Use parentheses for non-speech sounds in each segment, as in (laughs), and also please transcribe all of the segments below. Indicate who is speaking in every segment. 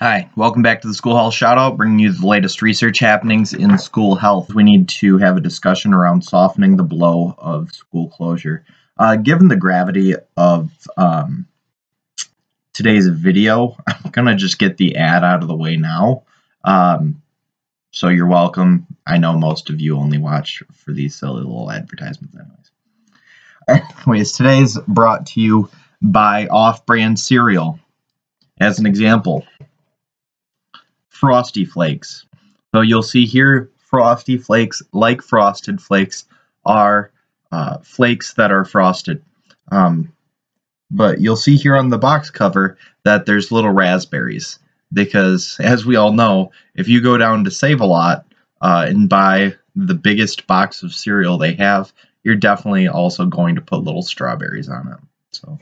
Speaker 1: Hi, welcome back to the School Health Shoutout, bringing you the latest research happenings in school health. We need to have a discussion around softening the blow of school closure. Uh, given the gravity of um, today's video, (laughs) I'm going to just get the ad out of the way now. Um, so you're welcome. I know most of you only watch for these silly little advertisements, anyways. Anyways, today's brought to you by Off Brand Cereal. As an example, Frosty Flakes. So you'll see here Frosty Flakes, like Frosted Flakes, are uh, flakes that are frosted. Um, but you'll see here on the box cover that there's little raspberries because, as we all know, if you go down to Save-A-Lot uh, and buy the biggest box of cereal they have, you're definitely also going to put little strawberries on it. So,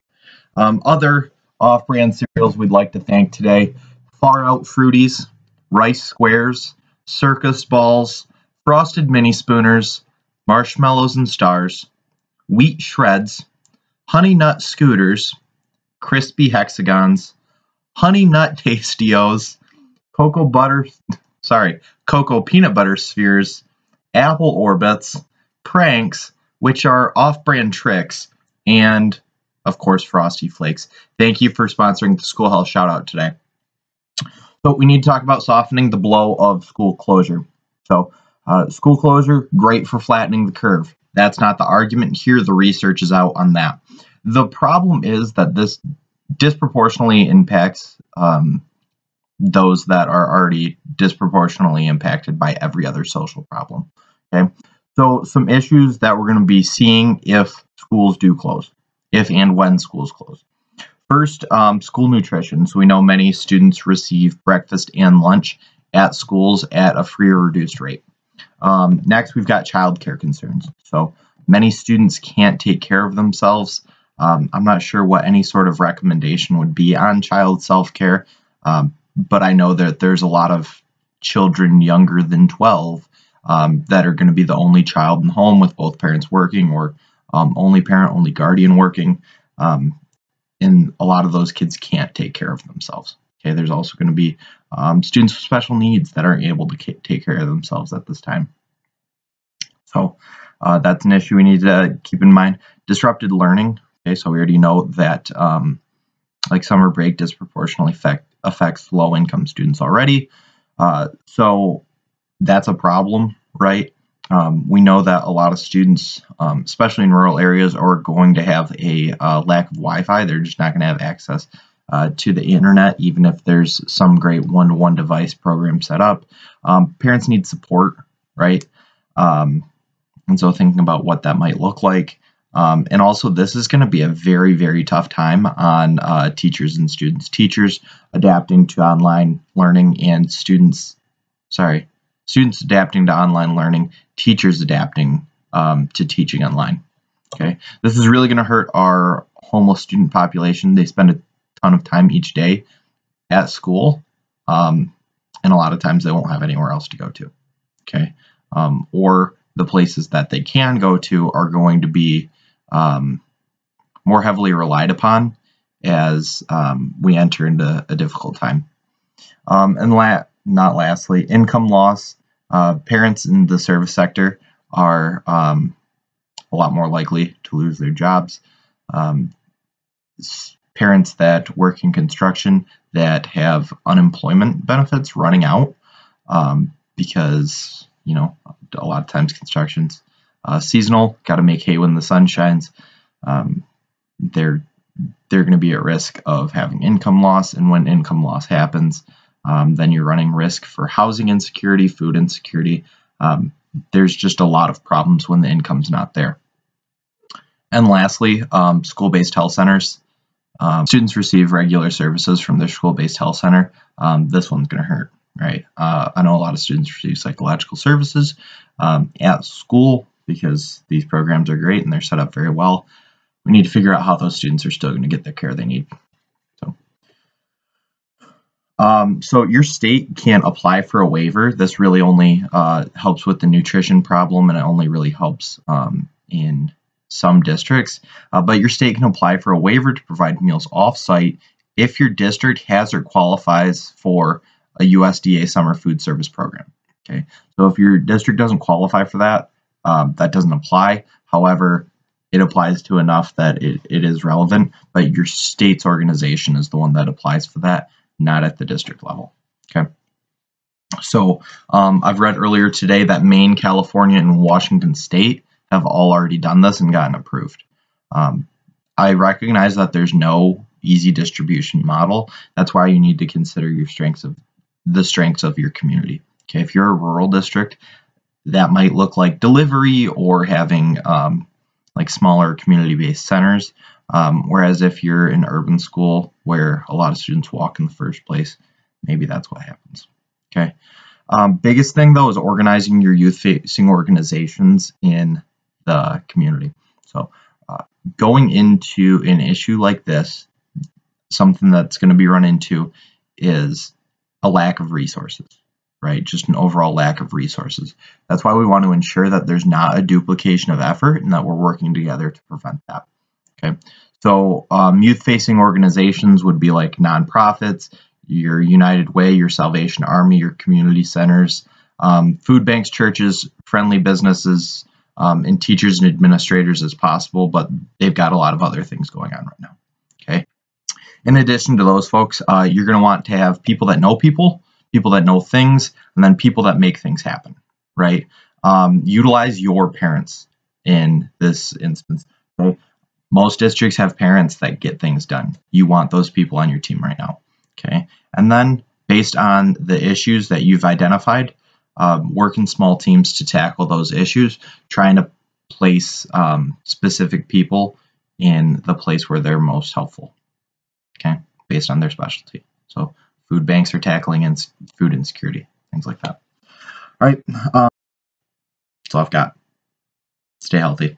Speaker 1: um, other off-brand cereals we'd like to thank today: Far Out Fruities, rice squares, circus balls, frosted mini spooners, marshmallows and stars, wheat shreds, honey nut scooters, crispy hexagons, honey nut (laughs) tastios, cocoa butter, (laughs) sorry, cocoa peanut butter spheres, apple orbits, pranks, which are off-brand Trix, and of course Frosty Flakes. Thank you for sponsoring the School Health Shoutout today. So we need to talk about softening the blow of school closure. So uh, school closure, great for flattening the curve. That's not the argument here. The research is out on that. The problem is that this disproportionately impacts um, those that are already disproportionately impacted by every other social problem. Okay, so some issues that we're going to be seeing if schools do close, if and when schools close. First, um, school nutrition. So we know many students receive breakfast and lunch at schools at a free or reduced rate. Um, next, we've got childcare concerns. So many students can't take care of themselves. Um, I'm not sure what any sort of recommendation would be on child self care, um, but I know that there's a lot of children younger than 12 um, that are going to be the only child in the home with both parents working or um, only parent, only guardian working. Um, and a lot of those kids can't take care of themselves. Okay, there's also going to be um, students with special needs that aren't able to take care of themselves at this time. So uh, that's an issue we need to keep in mind. Disrupted learning. Okay, so we already know that um, like summer break disproportionately affect, affects low income students already. Uh, so that's a problem, right? Um, we know that a lot of students, um, especially in rural areas, are going to have a uh, lack of Wi-Fi. They're just not going to have access uh, to the internet, even if there's some great one-to-one device program set up. Um, parents need support, right? Um, and so thinking about what that might look like. Um, and also, this is going to be a very, very tough time on uh, teachers and students. Teachers adapting to online learning and students, sorry, students adapting to online learning, teachers adapting um, to teaching online. Okay, this is really going to hurt our homeless student population. They spend a ton of time each day at school, um, and a lot of times they won't have anywhere else to go to. Okay, um, or the places that they can go to are going to be um, more heavily relied upon as um, we enter into a difficult time. Um, and la- not lastly, income loss. Uh, parents in the service sector are um, a lot more likely to lose their jobs. Um, parents that work in construction that have unemployment benefits running out um, because, you know, a lot of times construction's uh, seasonal, got to make hay when the sun shines. Um, they're they're going to be at risk of having income loss, and when income loss happens, um, then you're running risk for housing insecurity, food insecurity. Um, there's just a lot of problems when the income's not there. And lastly, um, school-based health centers. Um, students receive regular services from their school-based health center. Um, this one's going to hurt, right? Uh, I know a lot of students receive psychological services um, at school because these programs are great and they're set up very well. We need to figure out how those students are still going to get the care they need. Um, so your state can apply for a waiver. This really only uh, helps with the nutrition problem, and it only really helps um, in some districts. Uh, but your state can apply for a waiver to provide meals off-site if your district has or qualifies for a USDA summer food service program. Okay, so if your district doesn't qualify for that, um, that doesn't apply. However, it applies to enough that it, it is relevant, but your state's organization is the one that applies for that, not at the district level. Okay. So um, I've read earlier today that Maine, California, and Washington State have all already done this and gotten approved. Um, I recognize that there's no easy distribution model. That's why you need to consider your strengths of the strengths of your community. Okay, if you're a rural district, that might look like delivery or having um, like smaller community-based centers. Um, whereas if you're an urban school where a lot of students walk in the first place, maybe that's what happens. Okay. Um, biggest thing though is organizing your youth-facing organizations in the community. So uh, going into an issue like this, something that's going to be run into is a lack of resources right? Just an overall lack of resources. That's why we want to ensure that there's not a duplication of effort and that we're working together to prevent that. Okay, so um, youth-facing organizations would be like nonprofits, your United Way, your Salvation Army, your community centers, um, food banks, churches, friendly businesses, um, and teachers and administrators as possible, but they've got a lot of other things going on right now. Okay. In addition to those folks, uh, you're going to want to have people that know people, people that know things, and then people that make things happen, right? Um, utilize your parents in this instance. Okay? Most districts have parents that get things done. You want those people on your team right now. Okay. And then based on the issues that you've identified, um, work in small teams to tackle those issues, trying to place um, specific people in the place where they're most helpful. Okay. Based on their specialty. So food banks are tackling food insecurity, things like that. All right. Um, that's all I've got. Stay healthy.